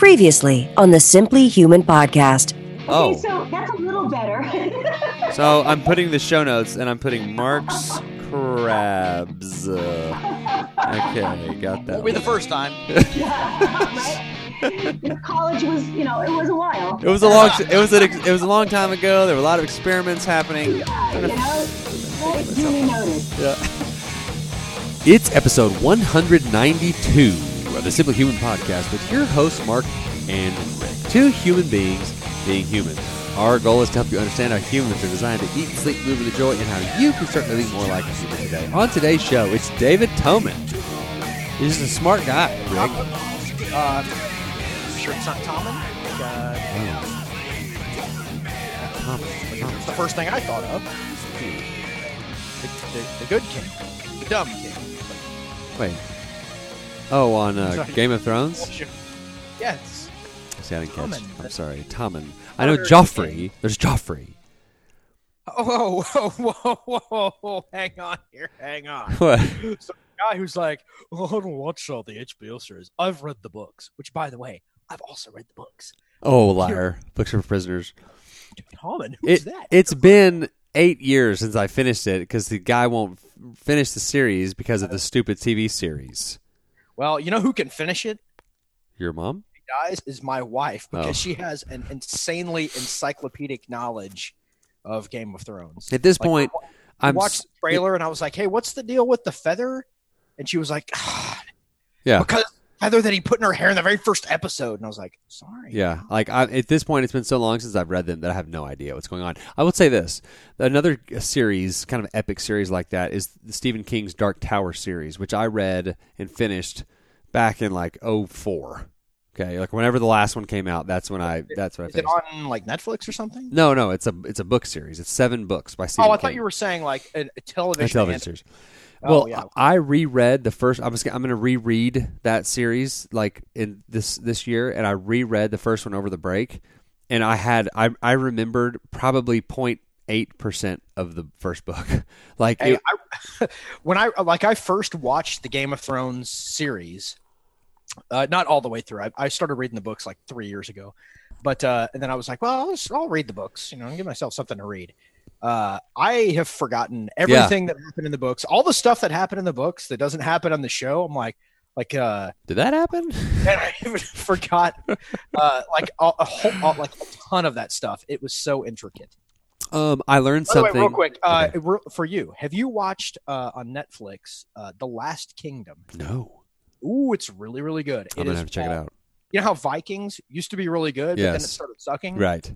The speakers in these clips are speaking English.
Previously on the Simply Human podcast. Oh. So that's a little better. So I'm putting the show notes and I'm putting Mark's crabs. Uh, okay, got that. Won't be the first time. right? You know, College was, you know, it was a while. It was a long. It was a. It was a long time ago. There were a lot of experiments happening. You know, it's duly noted. It's episode 192 the Simply Human podcast with your hosts Mark and Rick. Two human beings being human. Our goal is to help you understand how humans are designed to eat, sleep, move, and enjoy, and how you can start living more like a human today. On today's show, it's David Tomen. He's a smart guy, Rick. Uh, sure it's not? Like, uh, Tom, it's the first thing I thought of. The, the, the good king. The dumb king. Wait. Oh, on uh, Game of Thrones? Yes. See, I didn't catch. Tommen. I'm sorry, Tommen. I know Joffrey. There's Joffrey. Oh, whoa, whoa, whoa, whoa, whoa. Hang on here. Hang on. What? So, guy who's like, oh, I don't watch all the HBO series. I've read the books, which, by the way, I've also read the books. Oh, liar. Books for prisoners. Tommen, who's It, that? it's been eight years since I finished it because the guy won't finish the series because of the stupid TV series. Well, you know who can finish it? Your mom? guys is my wife because Oh. she has an insanely encyclopedic knowledge of Game of Thrones. At this Like, point, I I'm. watched s- the trailer and I was like, "Hey, what's the deal with the feather?" And she was like, "Ah, Yeah. because feather that he put in her hair in the very first episode." And I was like, "Sorry." Yeah, like I, at this point, it's been so long since I've read them that I have no idea what's going on. I will say this: another series, kind of epic series like that, is Stephen King's Dark Tower series, which I read and finished back in like '04. Okay, like whenever the last one came out, that's when I that's when I Is it finished. on like Netflix or something? no, no, it's a it's a book series. It's seven books by Stephen King. oh, I King. thought you were saying like a, a a television. television Oh, Well, yeah. I I reread the first. I'm just, I'm going to reread that series like in this this year, and I reread the first one over the break, and I had I I remembered probably 0.8 percent of the first book. like Hey, it- I, when I like I first watched the Game of Thrones series, uh, not all the way through. I, I started reading the books like three years ago, but uh, and then I was like, well, I'll, just- I'll read the books, you know, and give myself something to read. Uh, I have forgotten everything that happened in the books, all the stuff that happened in the books that doesn't happen on the show. I'm like, like, uh, did that happen? and I even forgot, uh, like a, a whole, uh, like a ton of that stuff. It was so intricate. Um, I learned By the way, something. real quick, uh, Okay. for you, have you watched uh, on Netflix uh, The Last Kingdom? No, Ooh, it's really, really good. I'm It gonna is, have to check it out. You know how Vikings used to be really good, but then it started sucking. Right.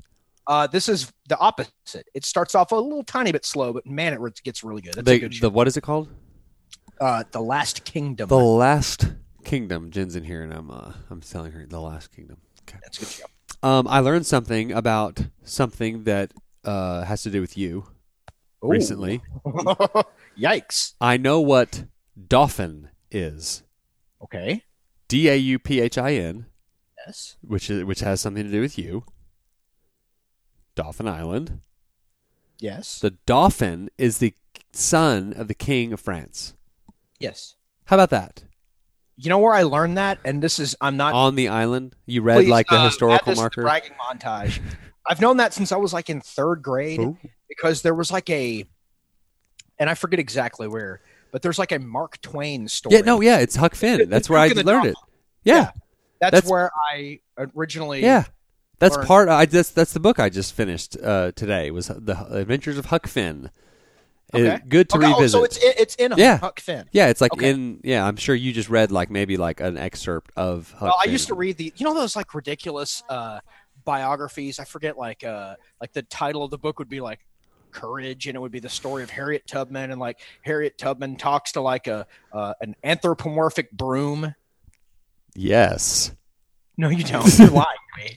Uh, this is the opposite. It starts off a little tiny bit slow, but man, it re- gets really good. A The, good the what is it called? Uh, the Last Kingdom. The Last Kingdom. Jen's in here, and I'm uh, I'm telling her the Last Kingdom. Okay. That's a good show. Um, I learned something about something that uh, has to do with you Ooh. recently. Yikes. I know what dauphin is. Okay. D A U P H I N, Yes. which is which has something to do with you. Dauphin Island. Yes. The dauphin is the son of the king of France. yes. How about that? You know where I learned that, and this is I'm not On the island, you read Please, like the uh, historical marker. bragging montage. I've known that since I was like in third grade Ooh. because there was like a, and I forget exactly where, but there's like a Mark Twain story. Yeah, no, yeah, it's Huck Finn. That's where I learned it. Yeah, that's, that's- where I originally. yeah. That's learned- part. I just that's the book I just finished uh, today. Was the Adventures of Huck Finn. Okay. Uh, good to Okay, oh, revisit. so it's it's in Yeah. Huck Finn. Yeah, it's like Okay. in yeah. I'm sure you just read like maybe like an excerpt of. Huck Well, I used to read the, you know, those like ridiculous uh, biographies. I forget, like, uh, like the title of the book would be like "Courage," and it would be the story of Harriet Tubman, and like Harriet Tubman talks to like a uh, an anthropomorphic broom. Yes. No, you don't. You're lying to me.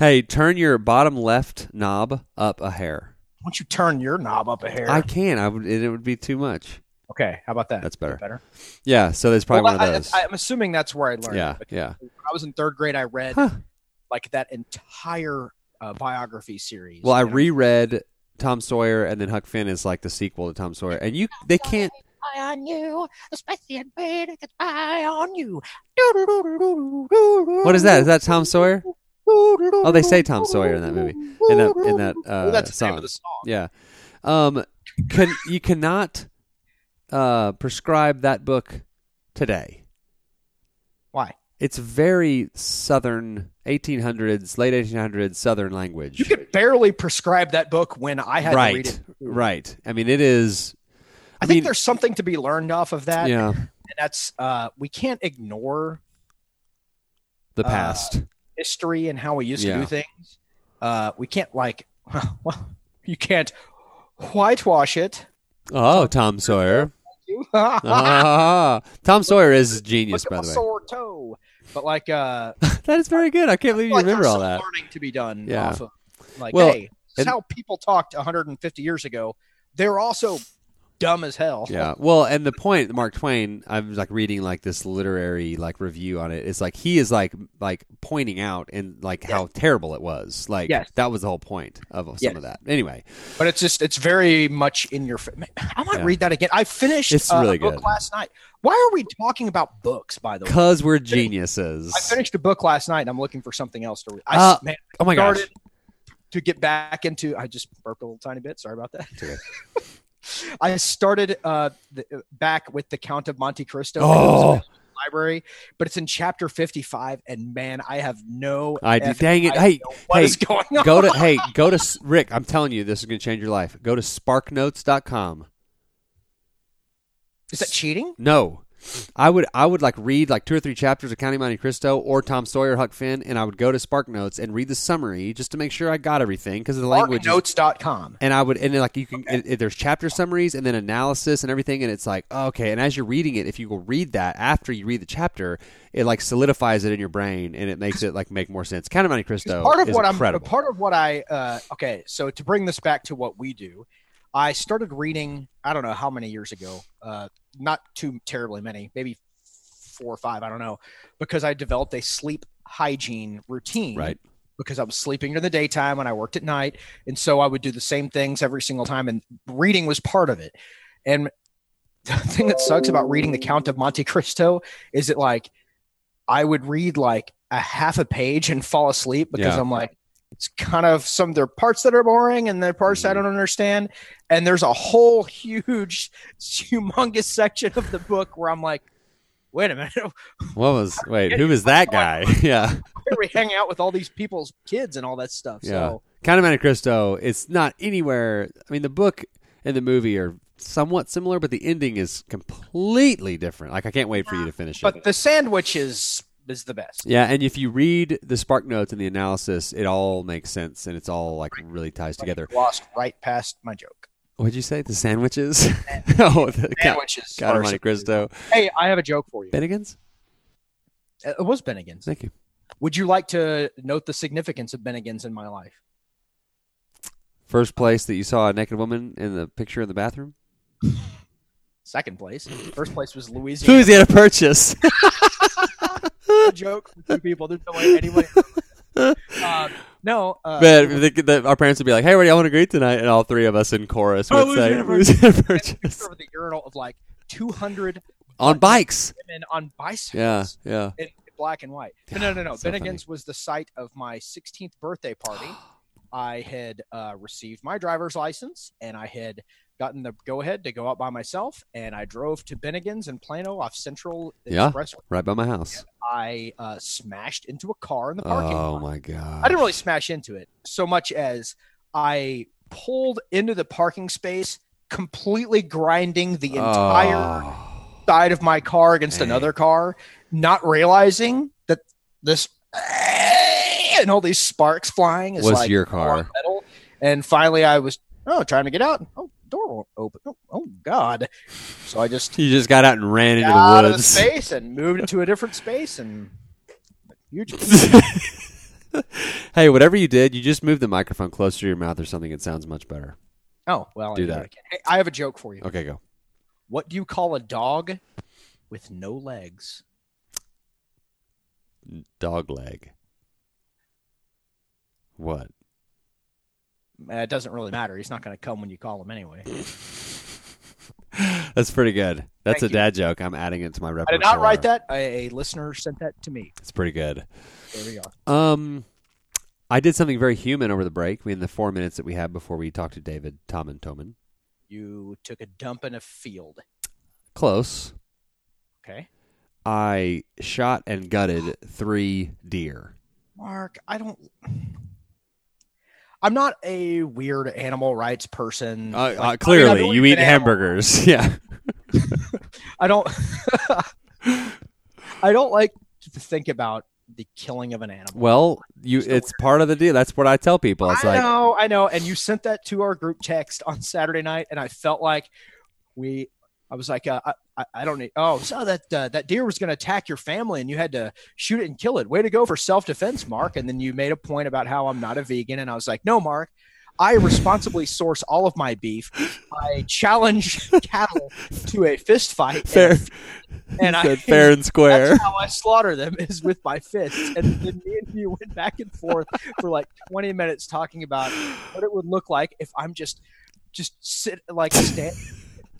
Hey, turn your bottom left knob up a hair. Why don't you turn your knob up a hair? I can. I would. It, it would be too much. okay, how about that? That's better. Better. Yeah. So there's probably Well, one of those. I, am assuming that's where I learned. yeah. it. Yeah. When I was in third grade, I read Huh. like that entire uh, biography series. Well, I and reread Tom Sawyer, and then Huck Finn is like the sequel to Tom Sawyer, and you they can't spy on you. The spicy invader can spy on you. What is that? Is that Tom Sawyer? Oh, they say Tom Sawyer in that movie. In that in that uh, Well, that's the song. name of the song. Yeah. Um, can you cannot uh, prescribe that book today? Why? It's very southern, 1800s, late 1800s southern language. You could barely prescribe that book when I had to read right, it. right. I mean, it is. I, I think mean- there's something to be learned off of that. Yeah, And that's uh, we can't ignore the Uh, past. History and how we used Yeah. to do things. Uh, we can't like, well, you can't whitewash it. oh, Tom Sawyer. Ah, Tom Sawyer is genius, by the way. sore toe. But like, uh, That is very good. I can't believe you like remember all that. learning to be done. Yeah. Of, like, Well, hey, this is how people talked 150 years ago. They're also dumb as hell. Yeah. Well, and the point, Mark Twain, I was like reading like this literary like review on it. It's like he is like like pointing out and like how terrible it was. Like Yes. that was the whole point of some Yes. of that. Anyway, But it's just it's very much in your. fa- Man, I might Yeah. read that again. I finished It's uh, really a book good. last night. Why are we talking about books? By the way, because we're geniuses. I finished a book last night. and I'm looking for something else to read. I Uh, man, oh my gosh. to get back into. I just burped a little tiny bit. Sorry about that. I started uh, the, uh, back with the Count of Monte Cristo. Oh. Library, but it's in chapter 55, and man, I have no. I dang it. idea Hey, what hey, is going on? Go to hey, go to Rick. I'm telling you, this is going to change your life. Go to sparknotes.com. Is that cheating? No. I would I would like read like two or three chapters of County Monte Cristo or Tom Sawyer Huck Finn, and I would go to Spark Notes and read the summary just to make sure I got everything because the language. Marknotes.com. and I would and like you can it, it- there's chapter summaries and then analysis and everything, and it's like oh, okay. And as you're reading it, if you go read that after you read the chapter, it like solidifies it in your brain and it makes it like make more sense. County Monte Cristo part of is what incredible. I'm part of what I uh, okay. So to bring this back to what we do, I started reading. I don't know how many years ago. Uh, not too terribly many, maybe four or five. I don't know, because I developed a sleep hygiene routine. right. Because I was sleeping during the daytime when I worked at night, and so I would do the same things every single time, and reading was part of it. And the thing that sucks about reading the Count of Monte Cristo is that like I would read like a half a page and fall asleep because Yeah. I'm like, it's kind of some there are parts that are boring and there are parts Mm-hmm. I don't understand. And there's a whole huge, humongous section of the book where I'm like, wait a minute, What was wait? Who was that guy? yeah. we hanging out with all these people's kids and all that stuff? Yeah. So Count of Monte Cristo, it's not anywhere. I mean, the book and the movie are somewhat similar, but the ending is completely different. Like, I can't wait for you to finish but it. But the sandwich is is the best. Yeah, and if you read the Spark Notes and the analysis, it all makes sense and it's all like really ties together. Lost right past my joke. What'd you say? The sandwiches? oh, the Sandwiches. Count of Monte Cristo. Hey, I have a joke for you. Bennigan's? Uh, it was Bennigan's. Thank you. Would you like to note the significance of Bennigan's in my life? First place that you saw a naked woman in the picture in the bathroom? Second place. First place was Louisiana. Louisiana Purchase. a joke for two people. There's no way anybody. Uh, no. Uh, But the, the, our parents would be like, "Hey, what do y'all want to greet tonight?" And all three of us in chorus would Oh, say, Louisiana "Louisiana and Purchase." the urinal of like 200 on bikes. women on Yeah, bicycles yeah. in black and white. But no, no, no. So Bennigan's was the site of my 16th birthday party. I had uh, received my driver's license and I had gotten the go ahead to go out by myself. And I drove to Bennigan's in Plano off Central Yeah. Expressway. Right by my house. I uh, smashed into a car in the parking Oh lot. my god! I didn't really smash into it so much as I pulled into the parking space, completely grinding the entire Oh. side of my car against Dang. another car, not realizing that this and all these sparks flying is Was like your car. metal. And finally, I was oh trying to get out. Oh, door won't open. Oh, oh God! So I just You just got out and ran into the woods. space and moved into a different space and huge. hey, whatever you did, you just moved the microphone closer to your mouth or something. It sounds much better. Oh well, I Do did that. Hey, I have a joke for you. Okay, go. What do you call a dog with no legs? Dog leg. What? Uh, it doesn't really matter. He's not going to come when you call him anyway. That's pretty good. That's Thank a dad joke. I'm adding it to my repertoire. I did not write that. A, a listener sent that to me. It's pretty good. There we go. Um, I did something very human over the break. In the four minutes that we had before we talked to David Tom and Tomen. You took a dump in a field. Close. Okay. I shot and gutted three deer. Mark, I don't. I'm not a weird animal rights person. Uh, Like, uh, I mean, I clearly, you eat animal hamburgers. Yeah. I don't. I don't like to think about the killing of an animal. Well, you it's part of the deal. That's what I tell people. It's I like know, I know. And you sent that to our group text on Saturday night, and I felt like we. I was like, uh, I, I, don't need. Oh, so that uh, that deer was going to attack your family, and you had to shoot it and kill it. Way to go for self defense, Mark. And then you made a point about how I'm not a vegan, and I was like, no, Mark. I responsibly source all of my beef. I challenge cattle to a fist fight, fair, and, and I said fair and square. that's how I slaughter them is with my fists. And then me and you went back and forth for like 20 minutes talking about what it would look like if I'm just just sit like stand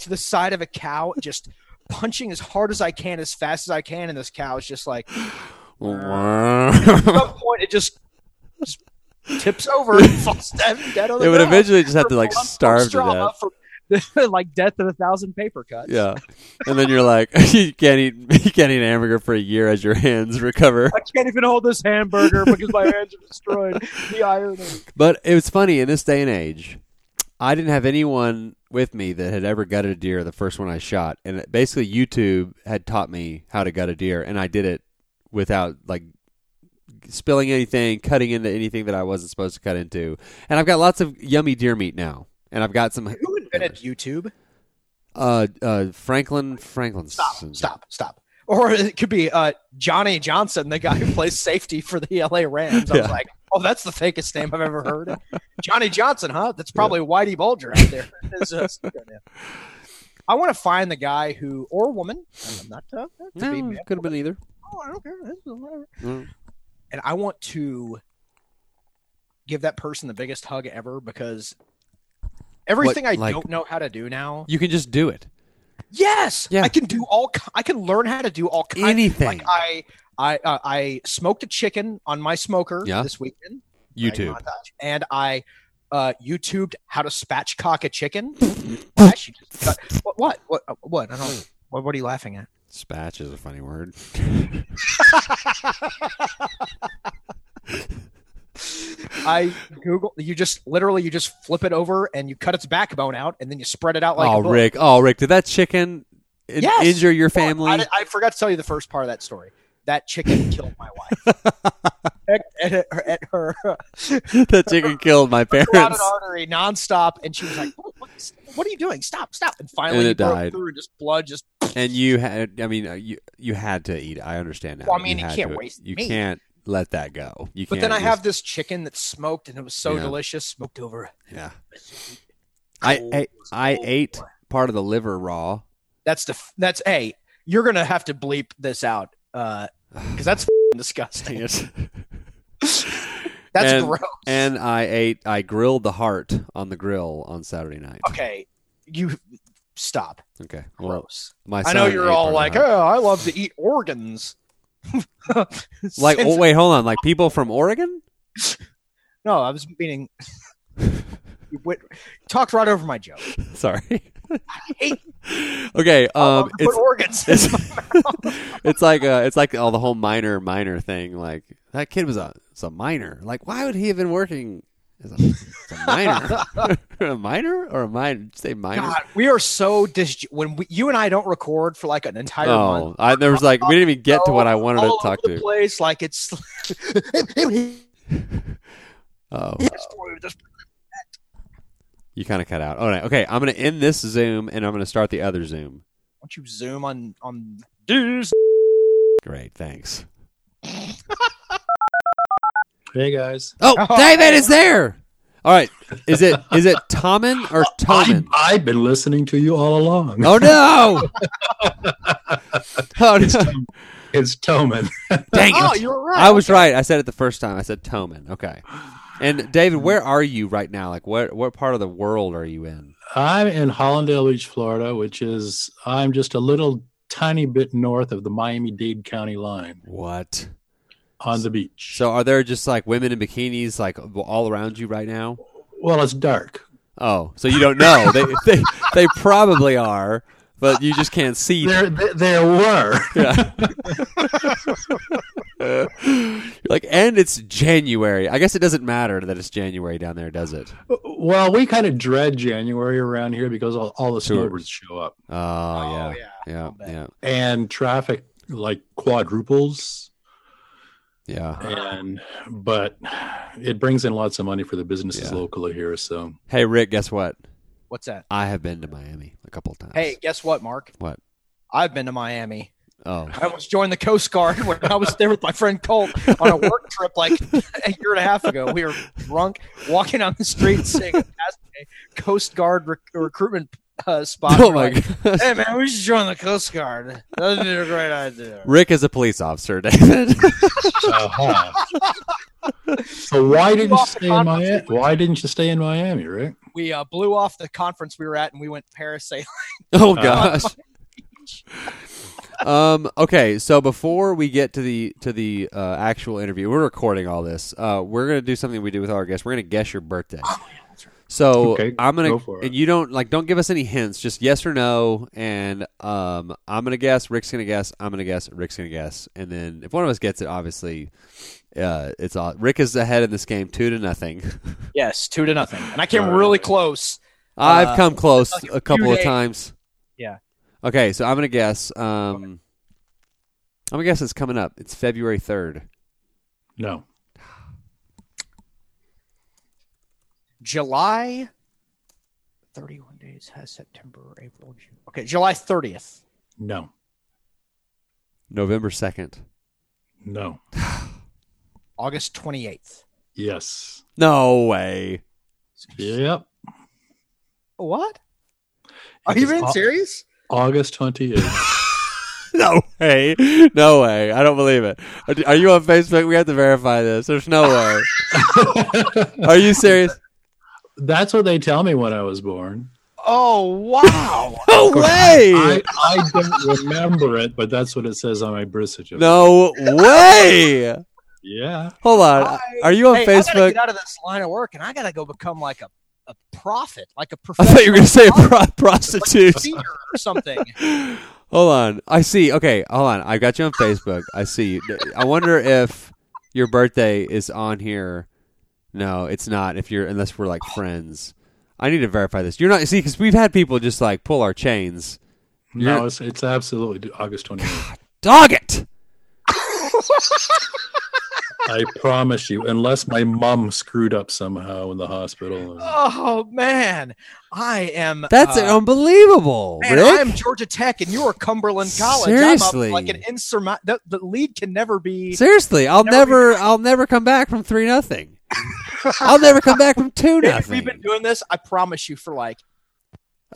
to the side of a cow, just punching as hard as I can, as fast as I can, and this cow is just like at some point it just, just tips over and falls dead, dead on the it would ground. eventually just have to From like starve to death. from- like death in a thousand paper cuts. Yeah, and then you're like, you can't eat, you can't eat hamburger for a year as your hands recover. I can't even hold this hamburger because my hands are destroyed. The irony. But it was funny in this day and age. I didn't have anyone with me that had ever gutted a deer. The first one I shot, and basically YouTube had taught me how to gut a deer, and I did it without like spilling anything, cutting into anything that I wasn't supposed to cut into. And I've got lots of yummy deer meat now, and I've got some. Who invented YouTube? Uh, uh, Franklin Franklin. Stop, stop, stop. Or it could be uh, Johnny Johnson, the guy who plays safety for the LA Rams. I was like, oh, that's the fakest name I've ever heard. Johnny Johnson, huh? That's probably Whitey Bulger out there. Just- I want to find the guy who, or woman, I'm not uh, to No, be could have been either. Oh, I don't care. Mm. And I want to give that person the biggest hug ever because everything I like- don't know how to do now. You can just do it. Yes, Yeah. I can do all. I can learn how to do all kinds. Anything. Like I, I, uh, I smoked a chicken on my smoker Yeah. this weekend. YouTube. Right, and I uh, YouTubed how to spatchcock a chicken. You just cut- what? What? What? uh, What? I don't. What, what are you laughing at? Spatch is a funny word. I Google. You just literally you just flip it over and you cut its backbone out and then you spread it out like. oh, a book. Rick. Oh, Rick. Did that chicken in- Yes. injure your Well, family? I, I forgot to tell you the first part of that story. That chicken killed my wife. at, at her, at her that chicken killed my carotid parents. artery nonstop, and she was like, what, what, what are you doing? Stop! Stop!" And finally, And it broke died. through, just blood just. And you had, I mean, uh, you you had to eat. it. I understand now. Well, I mean, you you can't to- waste You meat. can't let that go. You But then I just- have this chicken that's smoked, and it was so Yeah. delicious, smoked over. Yeah. I Cold. I, I ate part of the liver raw. That's the that's hey, you're gonna have to bleep this out uh, because that's disgusting. That's and, gross. And I ate. I grilled the heart on the grill on Saturday night. okay, you stop. Okay. Well, Gross. my I know you're all like, oh, I love to eat organs. like, oh, wait, hold on. Like people from Oregon? no, I was meaning. you went, talked right over my joke. Sorry. Okay. Um, love to put it's organs. it's, it's like uh, it's like all the whole minor minor thing. Like that kid was a was a minor. Like why would he have been working as a, as a minor? a minor or a minor? Say minor? God, we are so dis. When we, you and I don't record for like an entire oh, month, I, there was like we didn't even get to what I wanted to talk to. place like it's. Oh, you kind of cut out. All right. Okay, I'm gonna end this Zoom and I'm gonna start the other Zoom. Don't you zoom on on dudes? Great. Thanks. Hey guys, Oh, Oh. David is there. All right. Is it is it Tommen or I, Tomen? I've been listening to you all along. Oh no! oh It's, no! Tom- it's Tomen. Dang Oh, you were right. I was right. I said it the first time. I said Tomen. Okay. And David, where are you right now? Like, what what part of the world are you in? I'm in Hallandale Beach, Florida, which is I'm just a little tiny bit north of the Miami-Dade County line What? On the beach. So, are there just like women in bikinis like all around you right now? well, it's dark. Oh, so you don't know? they, they they probably are, but you just can't see. There, there, there were. Yeah. like, and it's January. I guess it doesn't matter that it's January down there, does it? well, we kind of dread January around here because all, all the Sure. snowbirds show up ah, Oh, yeah, yeah. yeah, yeah, and traffic like quadruples. Yeah. And but it brings in lots of money for the businesses Yeah. locally here. So Hey, Rick, guess what? What's that? I have been to Miami a couple of times. Hey, guess what, Mark? What? I've been to Miami. Oh, I almost joined the Coast Guard when I was there with my friend Colt on a work trip like a year and a half ago. We were drunk, walking down the street, saying Coast Guard rec- recruitment uh, spot. oh my like, gosh. Hey man, we should join the Coast Guard. That'd be a great idea. Rick is a police officer, David. Uh-huh. so why didn't you stay in conference. Miami? Why didn't you stay in Miami, Rick? We uh, blew off the conference we were at, and we went parasailing. oh gosh. um. Okay. So before we get to the to the uh, actual interview, we're recording all this. Uh, we're gonna do something we do with all our guests. We're gonna guess your birthday. So Okay, I'm gonna go for it. and you don't like don't give us any hints, just yes or no. And um, I'm gonna guess. Rick's gonna guess. I'm gonna guess. Rick's gonna guess. And then if one of us gets it, obviously, uh, it's all. Rick is ahead in this game, two to nothing. Yes, two to nothing, and I came All right. really close. I've Uh, come close like a a couple few of times. Yeah. Okay, so I'm gonna guess. Um, I'm gonna guess it's coming up. It's February third. No. July, thirty-one days has September, April, June. Okay, July thirtieth. No. November second. No. August twenty-eighth. Yes. No way. Yep. What? Are It you is being au- serious? August 28th. No way. No way. I don't believe it. Are, are you on Facebook? We have to verify this. There's no way. Are you serious? That's what they tell me when I was born. Oh wow! No way. I, I don't remember it, but that's what it says on my birth certificate. No way. Yeah. Hold on. I- Are you on hey, I gotta Facebook? get out of this line of work, and I gotta go become like a, a prophet, like a I professional. thought you were going to say a pro- like a prostitute. seer or something. Hold on. I see. Okay, hold on. I got you on Facebook. I see you. I wonder if your birthday is on here. No, it's not. If you're unless we're like friends. I need to verify this. You're not see because we've had people just like pull our chains. No, You're- it's, it's absolutely August 28th. Dog it. I promise you, unless my mom screwed up somehow in the hospital. Oh man, I am. That's uh, unbelievable, Man, Rick. I am Georgia Tech, and you're Cumberland College. Seriously. I'm a, like an insurmount. The, the lead can never be. Seriously, I'll Never never, I'll never come back from three nothing. I'll never come back from two If nothing. we've been doing this, I promise you, for like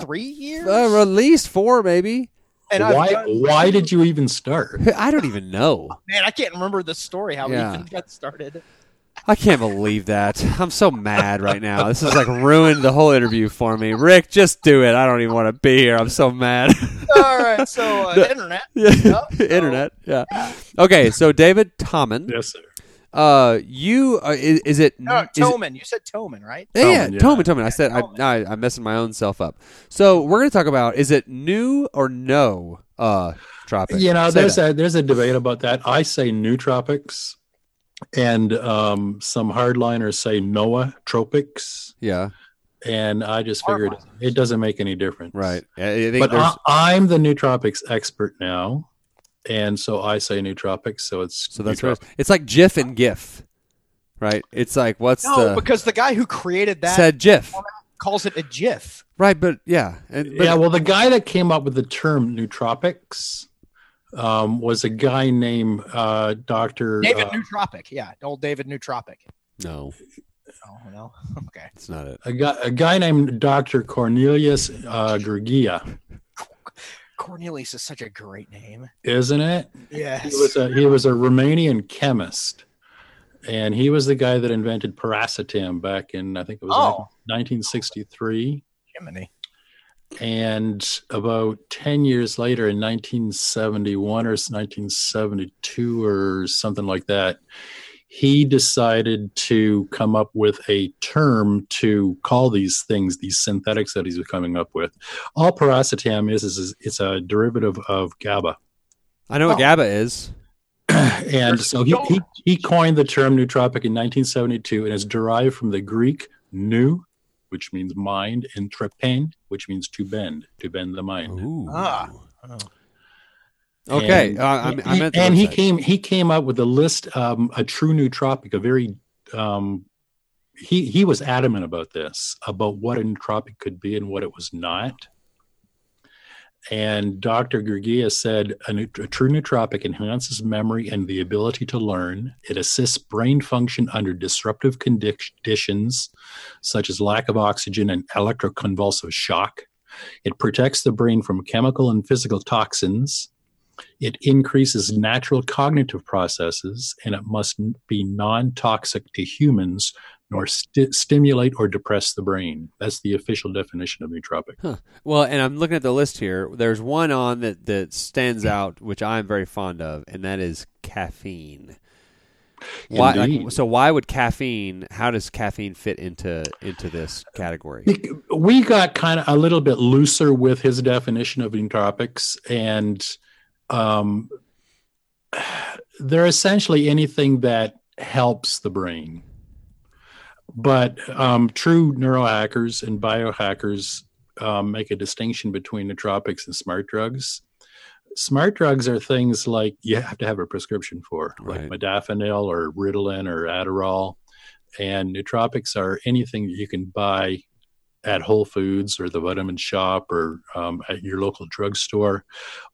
three years. Uh, at least four, maybe. and why? done- Why did you even start? I don't even know. man, I can't remember the story how Yeah. we even got started. I can't believe that. I'm so mad right now. This has like ruined the whole interview for me. Rick, just do it. I don't even want to be here. I'm so mad. All right, so uh, internet. Yeah. Yep, so- Internet. Yeah. Okay, so David Tommen, Yes, sir. Uh, you uh, is, is it? No, is it- Tomen. You said Tomen, right? Yeah, yeah, Tomen, yeah. Tomen, Tomen. I said I, Tomen. I, I'm messing my own self up. So we're going to talk about is it new or no uh, tropic? You know, Say there's that. a there's a debate about that. I say new tropics, and um, some hardliners say NOAA tropics, yeah, and I just figured Hardliners. it doesn't make any difference. right. I I think But I, I'm the new tropics expert now, and so I say new tropics. So it's so that's right. It's like GIF and GIF, right? It's like what's No, the because the guy who created that said GIF, calls it a GIF. right? But yeah, and, but, yeah, well, the guy that came up with the term new tropics um, was a guy named uh, Doctor. David uh, Nootropic. Yeah, old David Nootropic. no, Oh no. Okay. it's not it. a guy, a guy named Dr. Cornelius uh, Giurgea, Cornelius is such a great name. isn't it? Yes. He was a he was a Romanian chemist, and he was the guy that invented piracetam back in I think it was Oh. 1963. Jiminy. And about 10 years later, in 1971 or 1972 or something like that, he decided to come up with a term to call these things, these synthetics that he's coming up with. All piracetam is, is, is it's a derivative of GABA. I know what Oh. GABA is. and so he, he, he coined the term nootropic in 1972 and is derived from the Greek nu, which means mind, and trepein, which means to bend, to bend the mind. Ooh. Ah. Oh. Okay. And, uh, I, I he, meant the and he came he came up with a list, um, a true nootropic, a very um, he he was adamant about this, about what a nootropic could be and what it was not. And Dr. Giurgea said a, a true nootropic enhances memory and the ability to learn. It assists brain function under disruptive condi- conditions, such as lack of oxygen and electroconvulsive shock. It protects the brain from chemical and physical toxins. It increases natural cognitive processes, and it must be non toxic to humans nor sti- stimulate or depress the brain. That's the official definition of nootropic. Well, and I'm looking at the list here. There's one on that that stands out, which I'm very fond of, and that is caffeine. Why? Like, so why would caffeine? How does caffeine fit into into this category? we got kind of a little bit looser with his definition of nootropics and um, they're essentially anything that helps the brain. But um, true neurohackers and biohackers um, make a distinction between nootropics and smart drugs. Smart drugs are things like you have to have a prescription for like modafinil or ritalin or adderall. And nootropics are anything that you can buy at Whole Foods or the vitamin shop or um, at your local drugstore,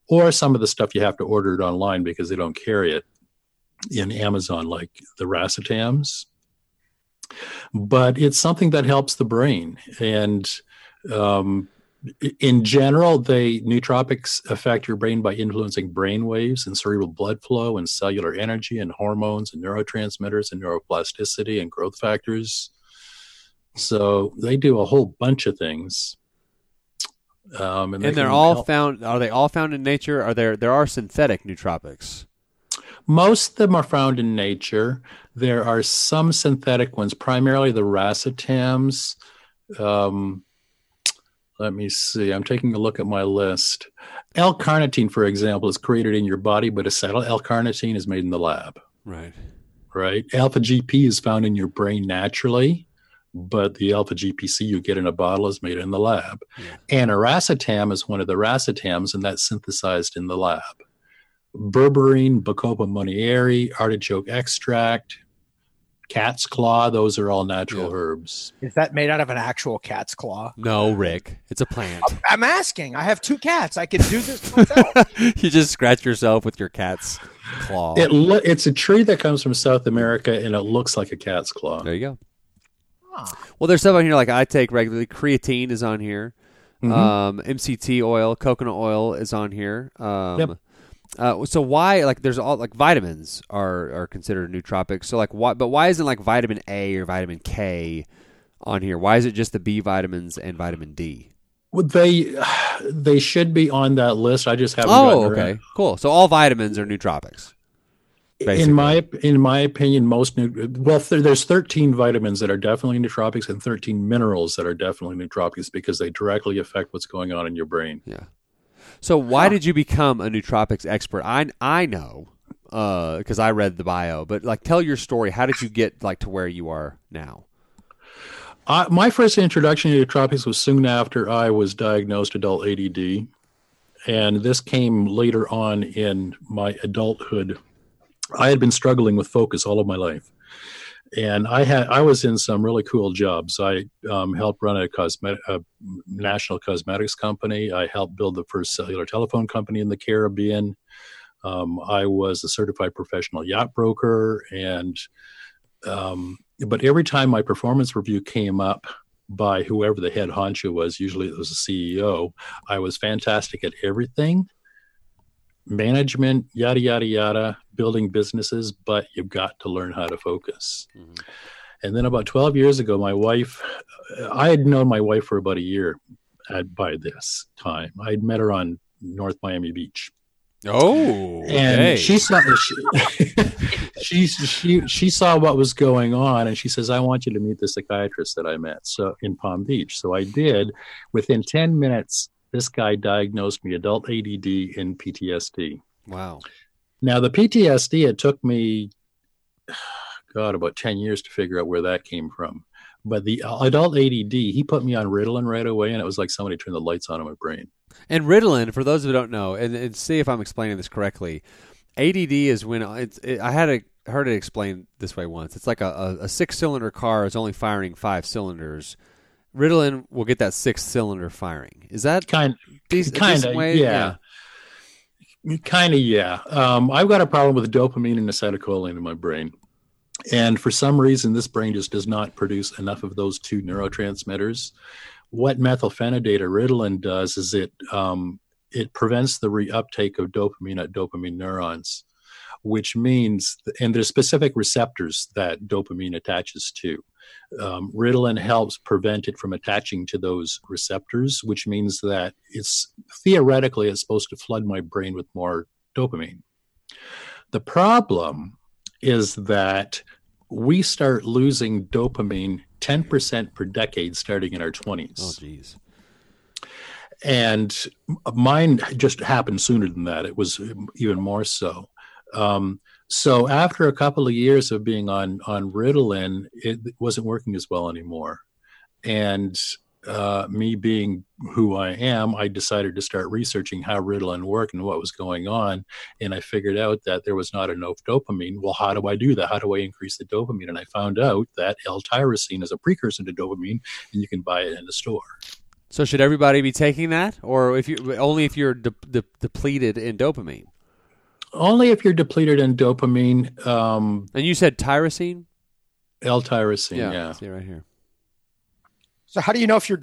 or some of the stuff you have to order it online because they don't carry it in Amazon, like the racetams. But it's something that helps the brain, and um, in general, they nootropics affect your brain by influencing brain waves and cerebral blood flow and cellular energy and hormones and neurotransmitters and neuroplasticity and growth factors. So they do a whole bunch of things. Um, they and they're all help- found. Are they all found in nature? Are there? There are synthetic nootropics. most of them are found in nature. There are some synthetic ones, primarily the racetams. Um, let me see. I'm taking a look at my list. L-carnitine, for example, is created in your body, but acetyl L-carnitine is made in the lab. Right. right? Alpha GP is found in your brain naturally, but the alpha GPC you get in a bottle is made in the lab. And aracetam is one of the racetams, and that's synthesized in the lab. Berberine, Bacopa monnieri, artichoke extract, cat's claw, those are all natural Yeah. herbs. Is that made out of an actual cat's claw? No, Rick. It's a plant. I'm asking. I have two cats. I could do this myself. you just scratch yourself with your cat's claw. It lo- it's a tree that comes from South America, and it looks like a cat's claw. there you go. Well, there's stuff on here like I take regularly. Creatine is on here. Mhm. Um, MCT oil, coconut oil is on here. Um, Yep. uh, so why like there's all like vitamins are are considered nootropics. So like why but why isn't like vitamin A or vitamin K on here? Why is it just the B vitamins and vitamin D? Well, they they should be on that list. I just haven't. Oh, gotten around. okay, cool. So all vitamins are nootropics. Basically. In my in my opinion, most well, there, there's 13 vitamins that are definitely nootropics and 13 minerals that are definitely nootropics because they directly affect what's going on in your brain. Yeah. So why did you become a nootropics expert? I I know uh, because I read the bio, but like tell your story. How did you get like to where you are now? I, my first introduction to nootropics was soon after I was diagnosed adult ADD, and this came later on in my adulthood. I had been struggling with focus all of my life, and I had I was in some really cool jobs. I um, helped run a cosmetic a national cosmetics company. I helped build the first cellular telephone company in the Caribbean. Um, I was a certified professional yacht broker, and um, but every time my performance review came up by whoever the head honcho was, usually it was the CEO, I was fantastic at everything management, yada yada yada, building businesses, but you've got to learn how to focus. Mhm. And then about 12 years ago, my wife, I had known my wife for about a year at, by this time. I'd met her on North Miami Beach. Oh, And okay. she saw she, she she she saw what was going on and she says, I want you to meet the psychiatrist that I met so in Palm Beach. So I did. Within 10 minutes, this guy diagnosed me adult ADD and PTSD. wow. Now the PTSD, it took me, God, about ten years to figure out where that came from. But the uh, adult ADD, he put me on Ritalin right away, and it was like somebody turned the lights on in my brain. And Ritalin, for those who don't know, and, and see if I'm explaining this correctly, ADD is when uh, it's. It, I had a, heard it explained this way once. It's like a, a, a six-cylinder car is only firing five cylinders. Ritalin will get that sixth cylinder firing. Is that Kind, decent, kind of, way? yeah. Kind of, yeah. Um, I've got a problem with dopamine and acetylcholine in my brain. And for some reason, this brain just does not produce enough of those two neurotransmitters. What methylphenidate or Ritalin does is it um, it prevents the reuptake of dopamine at dopamine neurons, which means, and there's specific receptors that dopamine attaches to. Um, Ritalin helps prevent it from attaching to those receptors, which means that it's theoretically it's supposed to flood my brain with more dopamine. The problem is that we start losing dopamine 10% per decade starting in our 20s. Oh, jeez. and mine just happened sooner than that. It was even more so. Um, so after a couple of years of being on on Ritalin, it wasn't working as well anymore. And uh, me being who I am, I decided to start researching how Ritalin worked and what was going on. And I figured out that there was not enough dopamine. Well, how do I do that? How do I increase the dopamine? And I found out that L-tyrosine is a precursor to dopamine, and you can buy it in the store. So should everybody be taking that, or if you only if you're de- de- depleted in dopamine? Only if you're depleted in dopamine, um, And you said tyrosine. L-tyrosine. Yeah. See right here. So how do you know if you're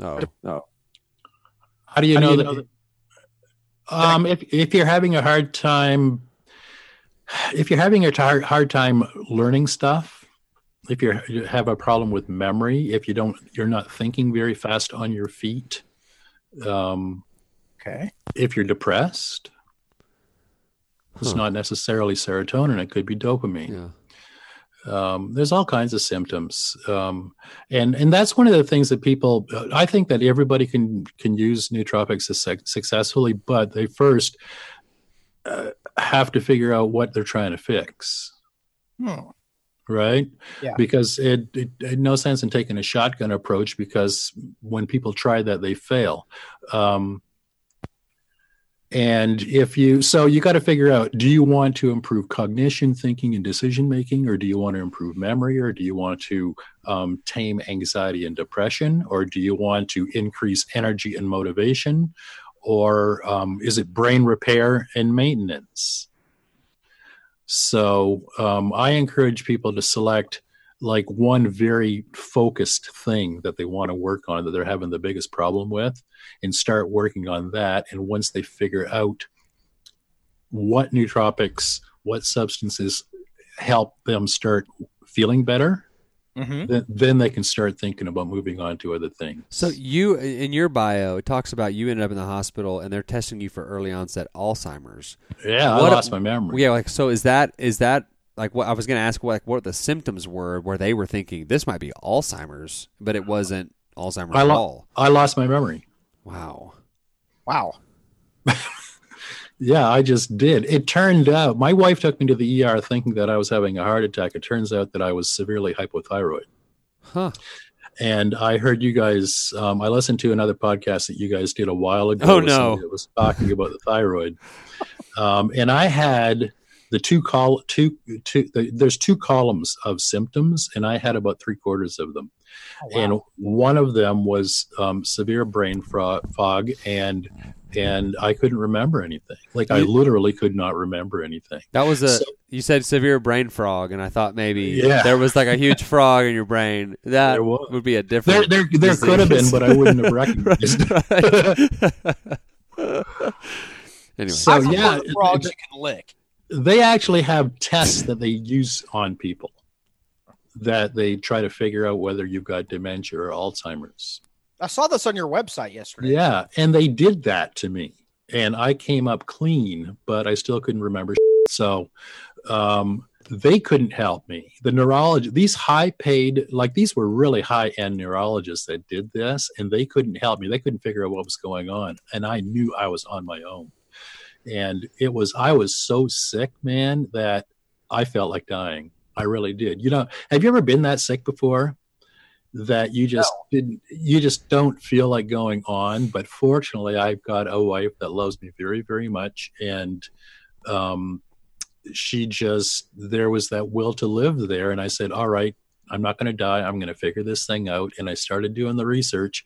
Oh, oh. How do you How do know you that? know that- um, if if you're having a hard time, if you're having a tar- hard time learning stuff, if you're, you have a problem with memory, if you don't, you're not thinking very fast on your feet, um, okay? if you're depressed, it's Huh. not necessarily serotonin; it could be dopamine. Yeah. um, there's all kinds of symptoms um, and and that's one of the things that people i think that everybody can can use nootropics suc- successfully but they first uh, have to figure out what they're trying to fix Hmm. right Yeah. because it, it, it no sense in taking a shotgun approach because when people try that they fail um, and if you so you got to figure out do you want to improve cognition thinking and decision making or do you want to improve memory or do you want to um, tame anxiety and depression or do you want to increase energy and motivation or um, is it brain repair and maintenance? So um, I encourage people to select like one very focused thing that they want to work on that they're having the biggest problem with and start working on that. And once they figure out what nootropics, what substances help them start feeling better, Mm-hmm. then, then they can start thinking about moving on to other things. So you in your bio it talks about you ended up in the hospital and they're testing you for early onset Alzheimer's. yeah, I What- lost my memory. Yeah, like so is that is that like what I was going to ask what like, what the symptoms were where they were thinking this might be Alzheimer's, but it wasn't Alzheimer's I at all. I lost my memory. Wow. Wow. Yeah, I just did. It turned out my wife took me to the ER thinking that I was having a heart attack. It turns out that I was severely hypothyroid. Huh. And I heard you guys. Um, I listened to another podcast that you guys did a while ago. Oh, no. it was talking about the thyroid. Um, and I had the two col two two. The, there's two columns of symptoms, and I had about three quarters of them. Oh, And one of them was um, severe brain fog, and and I couldn't remember anything. Like I literally could not remember anything. That was a So- you said severe brain frog and I thought maybe Yeah. there was like a huge frog in your brain. That would be a different there, there could have been, but I wouldn't have recognized. it. Right. Anyway, So I've yeah, heard of frogs it- you can lick. They actually have tests that they use on people that they try to figure out whether you've got dementia or Alzheimer's. I saw this on your website yesterday. Yeah, and they did that to me, and I came up clean, but I still couldn't remember. So um, they couldn't help me. The neurologist, these high-paid, like these were really high-end neurologists that did this, and they couldn't help me. They couldn't figure out what was going on, and I knew I was on my own. And it was, I was so sick, man, that I felt like dying. I really did. You know, have you ever been that sick before? That you just didn't, you just don't feel like going on. But fortunately, I've got a wife that loves me very, very much, and um, she just there was that will to live there. And I said, "All right, I'm not going to die. I'm going to figure this thing out." And I started doing the research.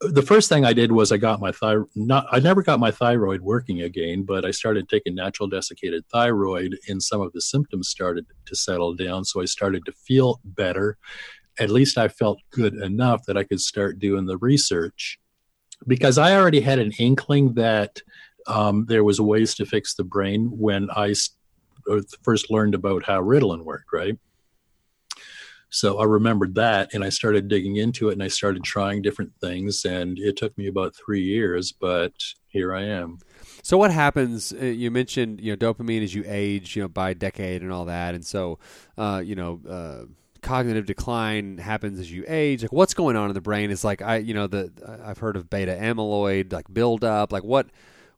The first thing I did was I got my thyroid. Not, I never got my thyroid working again, but I started taking natural desiccated thyroid, and some of the symptoms started to settle down. So I started to feel better. At least I felt good enough that I could start doing the research, because I already had an inkling that um, there was ways to fix the brain when I s- uh, first learned about how Ritalin worked, right? So I remembered that and I started digging into it and I started trying different things. And it took me about three years, but here I am. So what happens? Uh, you mentioned you know dopamine as you age, you know by decade and all that, and so uh, you know uh, cognitive decline happens as you age. Like what's going on in the brain is like I you know the I've heard of beta amyloid like buildup. Like what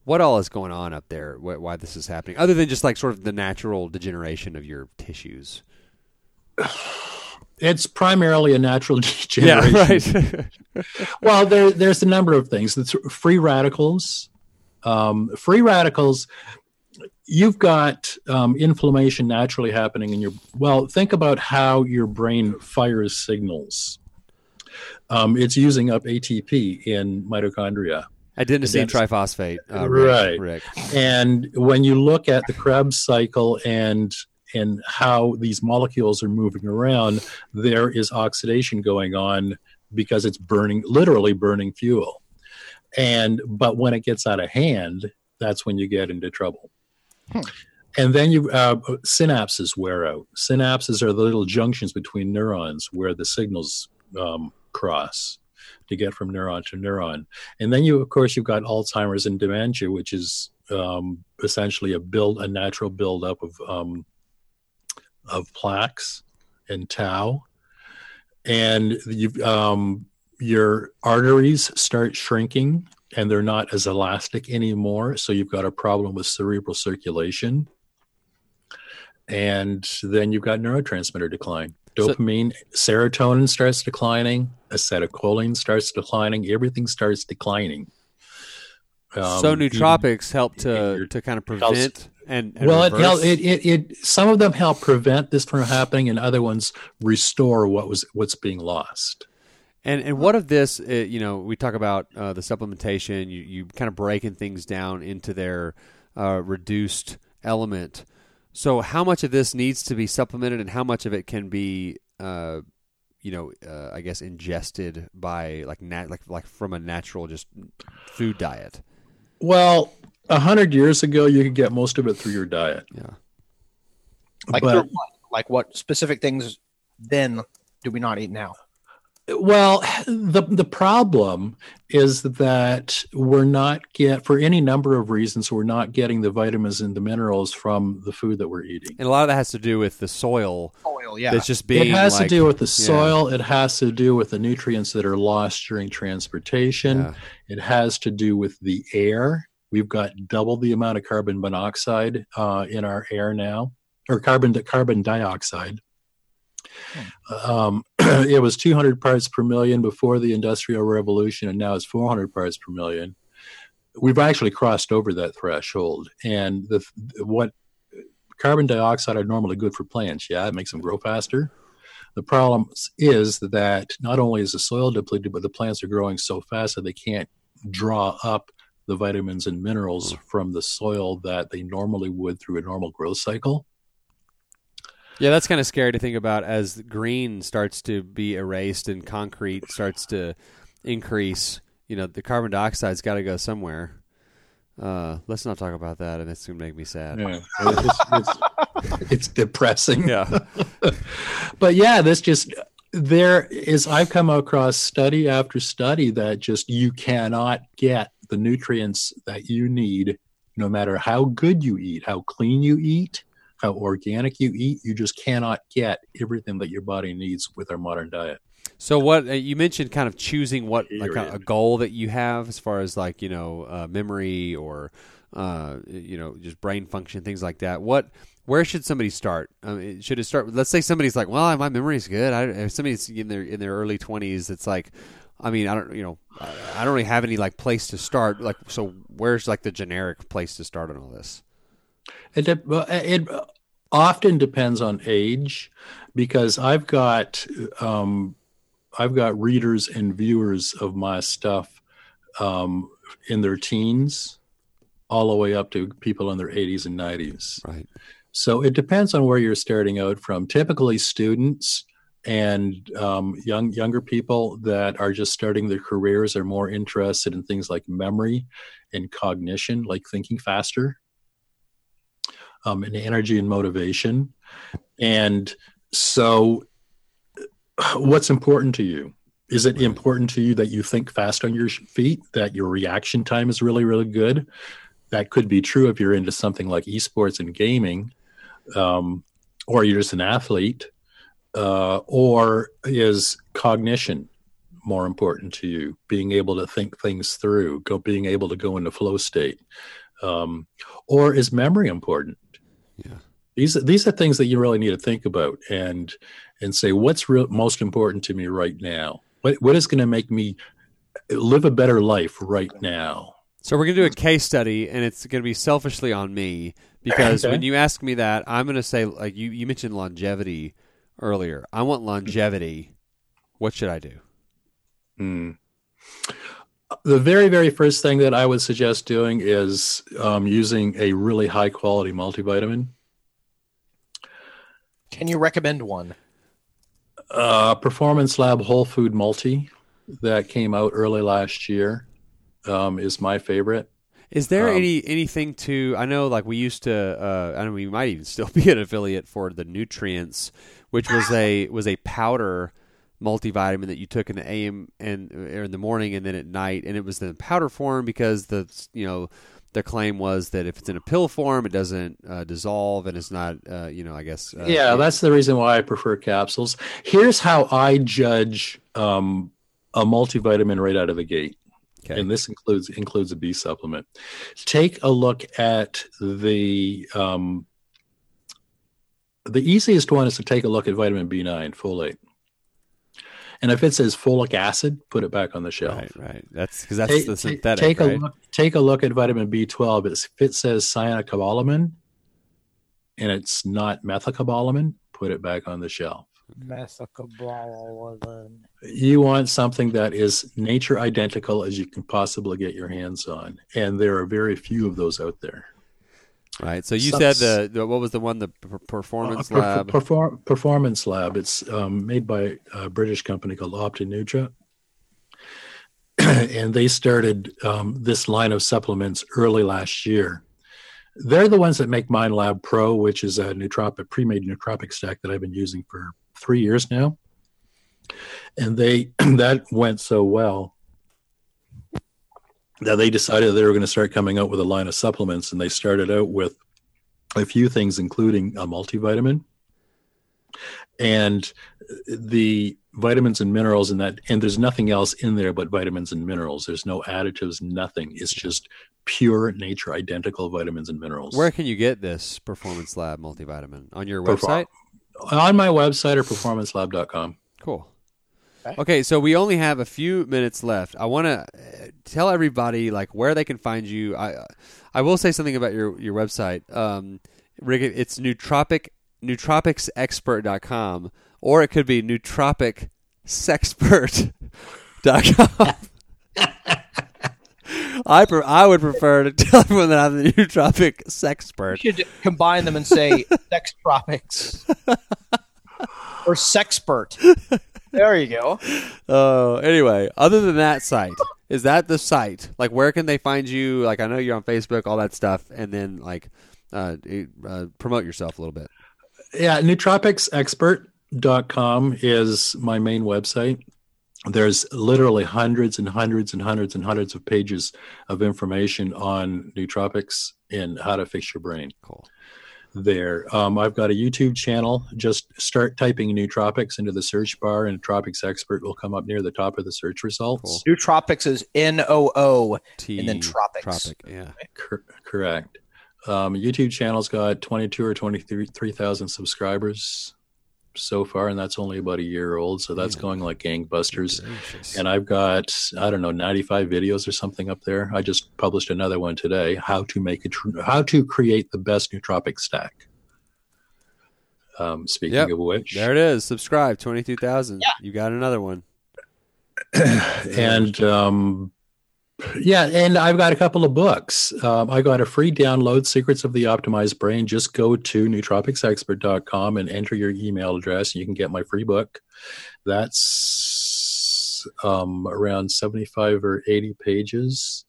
what all is going on up there? Wh- why this is happening? Other than just like sort of the natural degeneration of your tissues. It's primarily a natural degeneration. right. well, there, there's a number of things. It's free radicals. Um, free radicals. You've got um, inflammation naturally happening in your. Well, think about how your brain fires signals. Um, it's using up ATP in mitochondria. Adenosine Adenos- triphosphate. Uh, Rick, Right. Rick. And when you look at the Krebs cycle and and how these molecules are moving around, there is oxidation going on because it's burning, literally burning fuel. And but when it gets out of hand, that's when you get into trouble. And then you uh, synapses wear out. Synapses are the little junctions between neurons where the signals um, cross to get from neuron to neuron. And then you, of course, you've got Alzheimer's and dementia, which is um, essentially a build, a natural buildup of um, of plaques and tau, and you um, your arteries start shrinking and they're not as elastic anymore. So you've got a problem with cerebral circulation, and then you've got neurotransmitter decline. So- Dopamine, serotonin starts declining, acetylcholine starts declining, everything starts declining. Um, so nootropics help to your- to kind of prevent and, and well, it, it, it, it, some of them help prevent this from happening, and other ones restore what was what's being lost. And and what of this? Uh, you know, we talk about uh, the supplementation. You you kind of breaking things down into their uh, reduced element. So how much of this needs to be supplemented, and how much of it can be, uh, you know, uh, I guess ingested by like nat- like like from a natural just food diet. Well, a hundred years ago, you could get most of it through your diet. Yeah. Like, but what? like what specific things then do we not eat now? Well, the the problem is that we're not get for any number of reasons we're not getting the vitamins and the minerals from the food that we're eating. And a lot of that has to do with the soil Oil, yeah. that's just being. it has like- to do with the yeah. soil. It has to do with the nutrients that are lost during transportation. Yeah. It has to do with the air. We've got double the amount of carbon monoxide uh, in our air now, or carbon carbon dioxide. Um, it was 200 parts per million before the Industrial Revolution, and now it's 400 parts per million. We've actually crossed over that threshold, and the what carbon dioxide are normally good for plants. Yeah, it makes them grow faster. The problem is that not only is the soil depleted, but the plants are growing so fast that they can't draw up the vitamins and minerals from the soil that they normally would through a normal growth cycle. Yeah, that's kind of scary to think about as green starts to be erased and concrete starts to increase. You know, the carbon dioxide's got to go somewhere. Uh, let's not talk about that, and it's gonna make me sad. Yeah, it's, it's, it's depressing. Yeah. but yeah, this just there is. I've come across study after study that just you cannot get the nutrients that you need, no matter how good you eat, how clean you eat, how organic you eat. You just cannot get everything that your body needs with our modern diet. So what uh, you mentioned, kind of choosing what like a, a goal that you have as far as like you know uh, memory or uh, you know just brain function, things like that. What where should somebody start? Um, it- should it start? Let's say somebody's like, well, my memory's good. I, if somebody's in their in their early twenties, it's like, I mean, I don't you know, I don't really have any like place to start. Like, so where's like the generic place to start on all this? It, it often depends on age because I've got um, I've got readers and viewers of my stuff um, in their teens, all the way up to people in their 80s and 90s. Right. So it depends on where you're starting out from. Typically, students and um, young younger people that are just starting their careers are more interested in things like memory and cognition, like thinking faster, um, and energy and motivation. And so, what's important to you? Is it important to you that you think fast on your feet, that your reaction time is really, really good? That could be true if you're into something like esports and gaming, um, or you're just an athlete, uh, or is cognition more important to you? Being able to think things through, go being able to go into flow state, um, or is memory important? Yeah. These these are things that you really need to think about and and say what's real, most important to me right now. What what is going to make me live a better life right now? So we're gonna do a case study, and it's gonna be selfishly on me because Okay. when you ask me that, I'm gonna say like you you mentioned longevity earlier. I want longevity. What should I do? Hmm. The very, very first thing that I would suggest doing is um, using a really high quality multivitamin. Can you recommend one? Uh, Performance Lab Whole Food Multi that came out early last year um, is my favorite. Is there Um, any anything to? I know, like we used to. Uh, I know we might even still be an affiliate for the nutrients, which was a was a powder multivitamin that you took in the AM and or in the morning and then at night, and it was in powder form because the you know the claim was that if it's in a pill form, it doesn't uh, dissolve and it's not uh, you know I guess uh, yeah, that's the reason why I prefer capsules. Here's how I judge um, a multivitamin right out of the gate. okay. and this includes includes a B supplement. Take a look at the um, the easiest one is to take a look at vitamin B9 folate, and if it says folic acid, put it back on the shelf. right, right. That's because that's Take, the take- synthetic, take right? a look. Take a look at vitamin B12. It's, if it says cyanocobalamin, and it's not methylcobalamin, put it back on the shelf. Methylcobalamin. You want something that is nature identical as you can possibly get your hands on, and there are very few of those out there. Right. So you Some- said the, the what was the one the performance Uh, perf- lab? perform- performance Lab. It's um, made by a British company called Optinutra, and they started um, this line of supplements early last year. They're the ones that make Mind Lab Pro, which is a nootropic pre-made nootropic stack that I've been using for three years now, and they that went so well that they decided they were going to start coming out with a line of supplements, and they started out with a few things, including a multivitamin and the vitamins and minerals in that. And there's nothing else in there but vitamins and minerals. There's no additives, nothing. It's just pure nature identical vitamins and minerals. Where can you get this performance lab multivitamin on your Perform- website? On my website or performancelab.com. Cool. Okay. So we only have a few minutes left. I want to tell everybody like where they can find you. I I will say something about your your website. Um, Rick, it's nootropic nootropicsexpert.com or it could be nootropicsexpert.com. I pre- I would prefer to tell everyone that I'm the nootropic You should combine them and say sex tropics or sexpert. There you go. Oh, anyway, other than that site, Is that the site? Like, where can they find you? Like, I know you're on Facebook, all that stuff, and then like uh, uh, promote yourself a little bit. Yeah, nootropicsexpert.com is my main website. There's literally hundreds and hundreds and hundreds and hundreds of pages of information on nootropics and how to fix your brain. Cool. There, um, I've got a YouTube channel. Just start typing nootropics into the search bar, and tropics Expert will come up near the top of the search results. Cool. Nootropics is N O O. T And then tropics. Tropic, yeah. Cor- correct. Um, YouTube channel's got 22 or 23,000 subscribers so far, and that's only about a year old. So that's Man. going like gangbusters. Gracious. And I've got, I don't know, 95 videos or something up there. I just published another one today how to make a tr- how to create the best nootropic stack. Um, speaking Yep. of which, there it is. Subscribe, twenty-two thousand. Yeah. You got another one. and um, yeah, and I've got a couple of books. Um, I got a free download, Secrets of the Optimized Brain. Just go to nootropicsexpert.com and enter your email address, and you can get my free book. That's um, around 75 or 80 pages,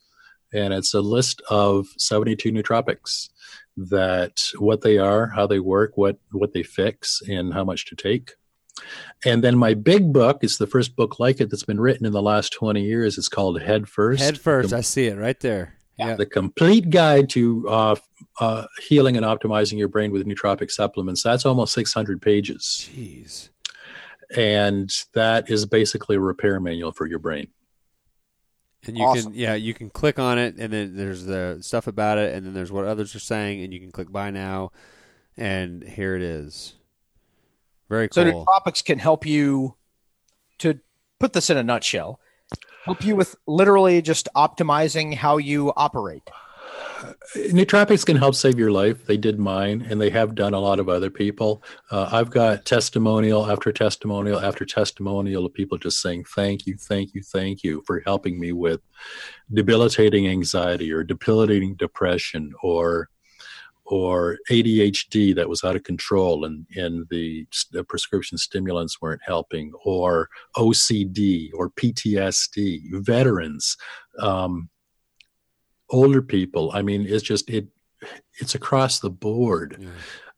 and it's a list of 72 nootropics that what they are, how they work, what what they fix, and how much to take. And then my big book is the first book like it that's been written in the last 20 years. It's called Head First. Head first. The, I see it right there. Yeah. the complete guide to uh, uh, healing and optimizing your brain with nootropic supplements. That's almost 600 pages. Jeez. And that is basically a repair manual for your brain. And you Awesome. can yeah, you can click on it and then there's the stuff about it and then there's what others are saying and you can click buy now and here it is. Very So cool. nootropics can help you to put this in a nutshell. Help you with literally just optimizing how you operate. Nootropics can help save your life. They did mine, and they have done a lot of other people. Uh, I've got testimonial after testimonial after testimonial of people just saying, Thank you, thank you, thank you for helping me with debilitating anxiety or debilitating depression or or ADHD that was out of control and, and the, the prescription stimulants weren't helping, or OCD or PTSD, veterans, um, older people. I mean, it's just it it's across the board Yeah.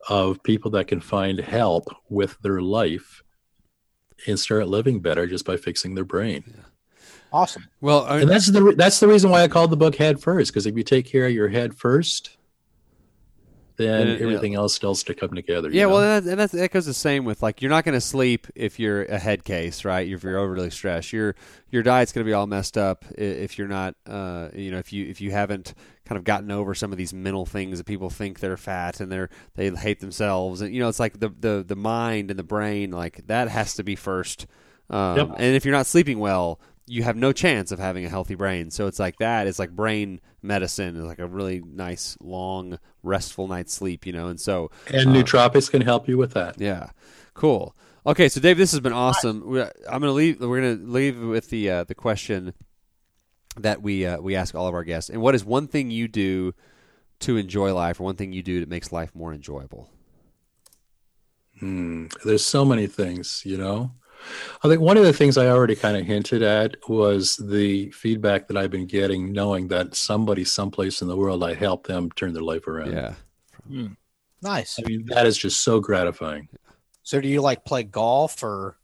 of people that can find help with their life and start living better just by fixing their brain. Awesome. Well, I- And that's the that's the reason why I called the book Head First because if you take care of your head first, then yeah. everything else starts to come together. you Yeah, know? well, and that, and that's, that goes the same with like you're not going to sleep if you're a head case, right? If you're overly stressed, your your diet's going to be all messed up if you're not, uh, you know, if you if you haven't kind of gotten over some of these mental things that people think they're fat and they're they hate themselves, and you know, it's like the the the mind and the brain, like that has to be first. Um, Yep. And if you're not sleeping well, you have no chance of having a healthy brain. So it's like that. It's like brain medicine. It's like a really nice, long, restful night's sleep. You know, and so and uh, nootropics can help you with that. yeah, cool. Okay, so Dave, this has been awesome. We- I'm gonna leave. We're gonna leave with the uh, the question that we uh, we ask all of our guests. And what is one thing you do to enjoy life, or one thing you do that makes life more enjoyable? Hmm. There's so many things, you know. I think one of the things I already kind of hinted at was the feedback that I've been getting, knowing that somebody someplace in the world I helped them turn their life around. Yeah. Nice. I mean, that is just so gratifying. So do you like play golf or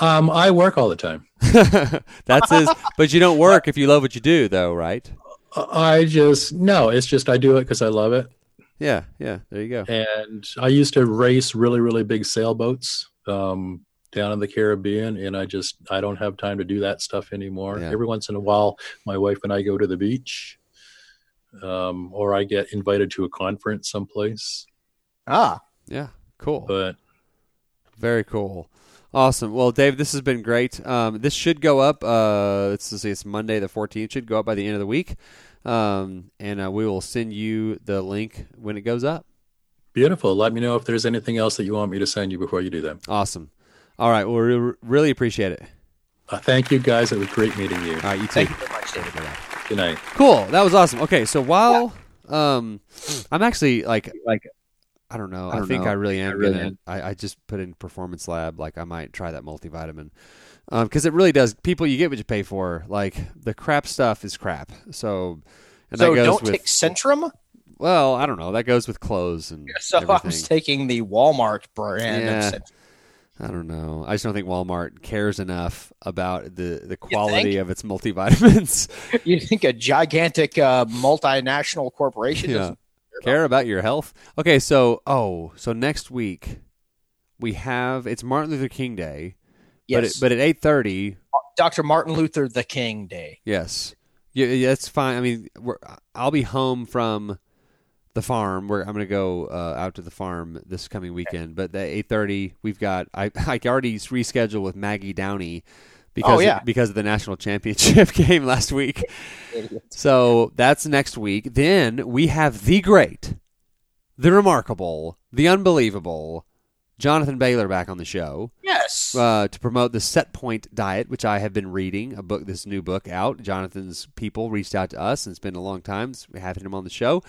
Um, I work all the time. That's his. But you don't work if you love what you do, though, right? I just no, it's just I do it because I love it. Yeah. Yeah. There you go. And I used to race really, really big sailboats um, down in the Caribbean, and I just I don't have time to do that stuff anymore. Yeah. Every once in a while, my wife and I go to the beach, um, or I get invited to a conference someplace. ah? Yeah. Cool. But Very cool. Awesome. Well, Dave, this has been great. Um, this should go up. Uh, let's see, it's Monday the 14th. Should go up by the end of the week, um, and uh, we will send you the link when it goes up. Beautiful. Let me know if there's anything else that you want me to send you before you do that. Awesome. All right. Well, we re- really appreciate it. Uh, thank you, guys. It was great meeting you. All right. You too. Thank you very much, David. Good night. Cool. That was awesome. Okay. So while um, I'm actually like like I don't know. I, don't think know. I really am I really gonna. am. I, I just put in Performance Lab. Like I might try that multivitamin. because it really does. People, you get what you pay for. Like the crap stuff is crap. So, and so that goes don't with take Centrum. Well, I don't know. That goes with clothes and So I everything. was taking the Walmart brand. Yeah. I don't know. I just don't think Walmart cares enough about the the quality of its multivitamins. You think a gigantic uh, multinational corporation Yeah. doesn't care about your health. Okay, so oh, so next week we have it's Martin Luther King Day, but Yes, it, but at eight thirty, Dr. Martin Luther the King Day. yes, yeah, yeah, that's fine. I mean, we're, I'll be home from the farm where I'm going to go uh, out to the farm this coming weekend. But at eight thirty, we've got I I already rescheduled with Maggie Downey. Because Oh, yeah. because of the national championship game last week, so that's next week. Then we have the great, the remarkable, the unbelievable Jonathan Bailor back on the show Yes. uh, to promote the Set Point Diet, which I have been reading. A book, this new book out. Jonathan's people reached out to us, and it's been a long time since we having him on the show.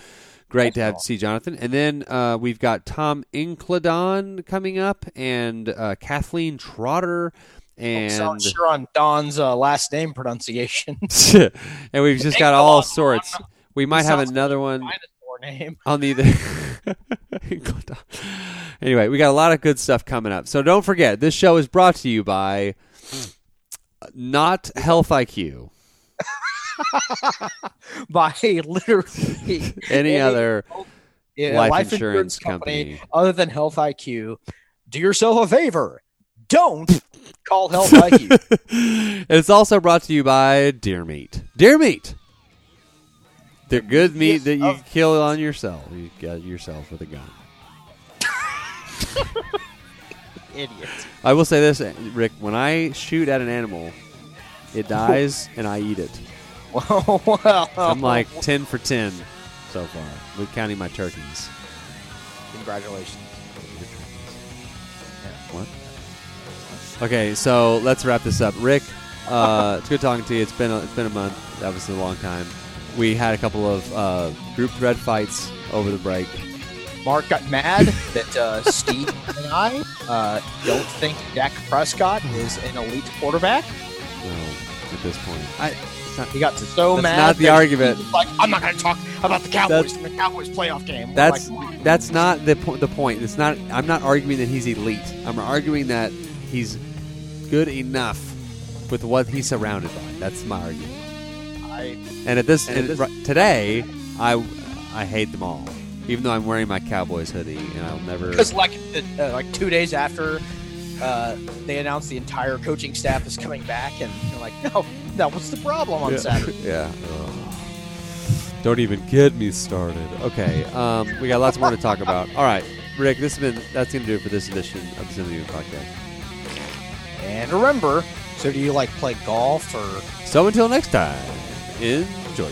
Great to have see Jonathan. And then uh, we've got Tom Incledon coming up, and uh, Kathleen Trotter, and Sound sure on Don's uh, last name pronunciation. and we've just got all sorts. We might have another one name. on the anyway, we got a lot of good stuff coming up. So don't forget, this show is brought to you by Not Health IQ. By literally Any other yeah, life insurance company. other than Health IQ. Do yourself a favor. Don't call Health IQ. it's also brought to you by Deer Meat. Deer Meat. The good meat that you kill on yourself. You got yourself with a gun. Idiot. I will say this, Rick. When I shoot at an animal, it dies and I eat it. Well, well, I'm like ten for ten so far, with counting my turkeys. congratulations. What? Okay, so let's wrap this up. Rick, uh, it's good talking to you. It's been a, it's been a month. That was a long time. We had a couple of uh, group thread fights over the break. Mark got mad that uh, Steve and I uh, don't think Dak Prescott is an elite quarterback. No, at this point, I, He got so That's mad. not the argument. like, I'm not going to talk about the Cowboys That's- in the Cowboys playoff game. That's like, that's not the po- the point. It's not. I'm not arguing that he's elite. I'm arguing that he's good enough with what he's surrounded by. That's my argument. I, And at this, And at this- today, I I hate them all. Even though I'm wearing my Cowboys hoodie, and I'll never. because like uh, like two days after uh, they announced the entire coaching staff is coming back, and you're like, no, that was the problem on yeah. Saturday. yeah. Ugh. Don't even get me started. Okay, um, we got lots more to talk about. All right, Rick, this has been that's gonna do it for this edition of the Human Podcast. And remember, so do you like play golf or? So until next time, enjoy.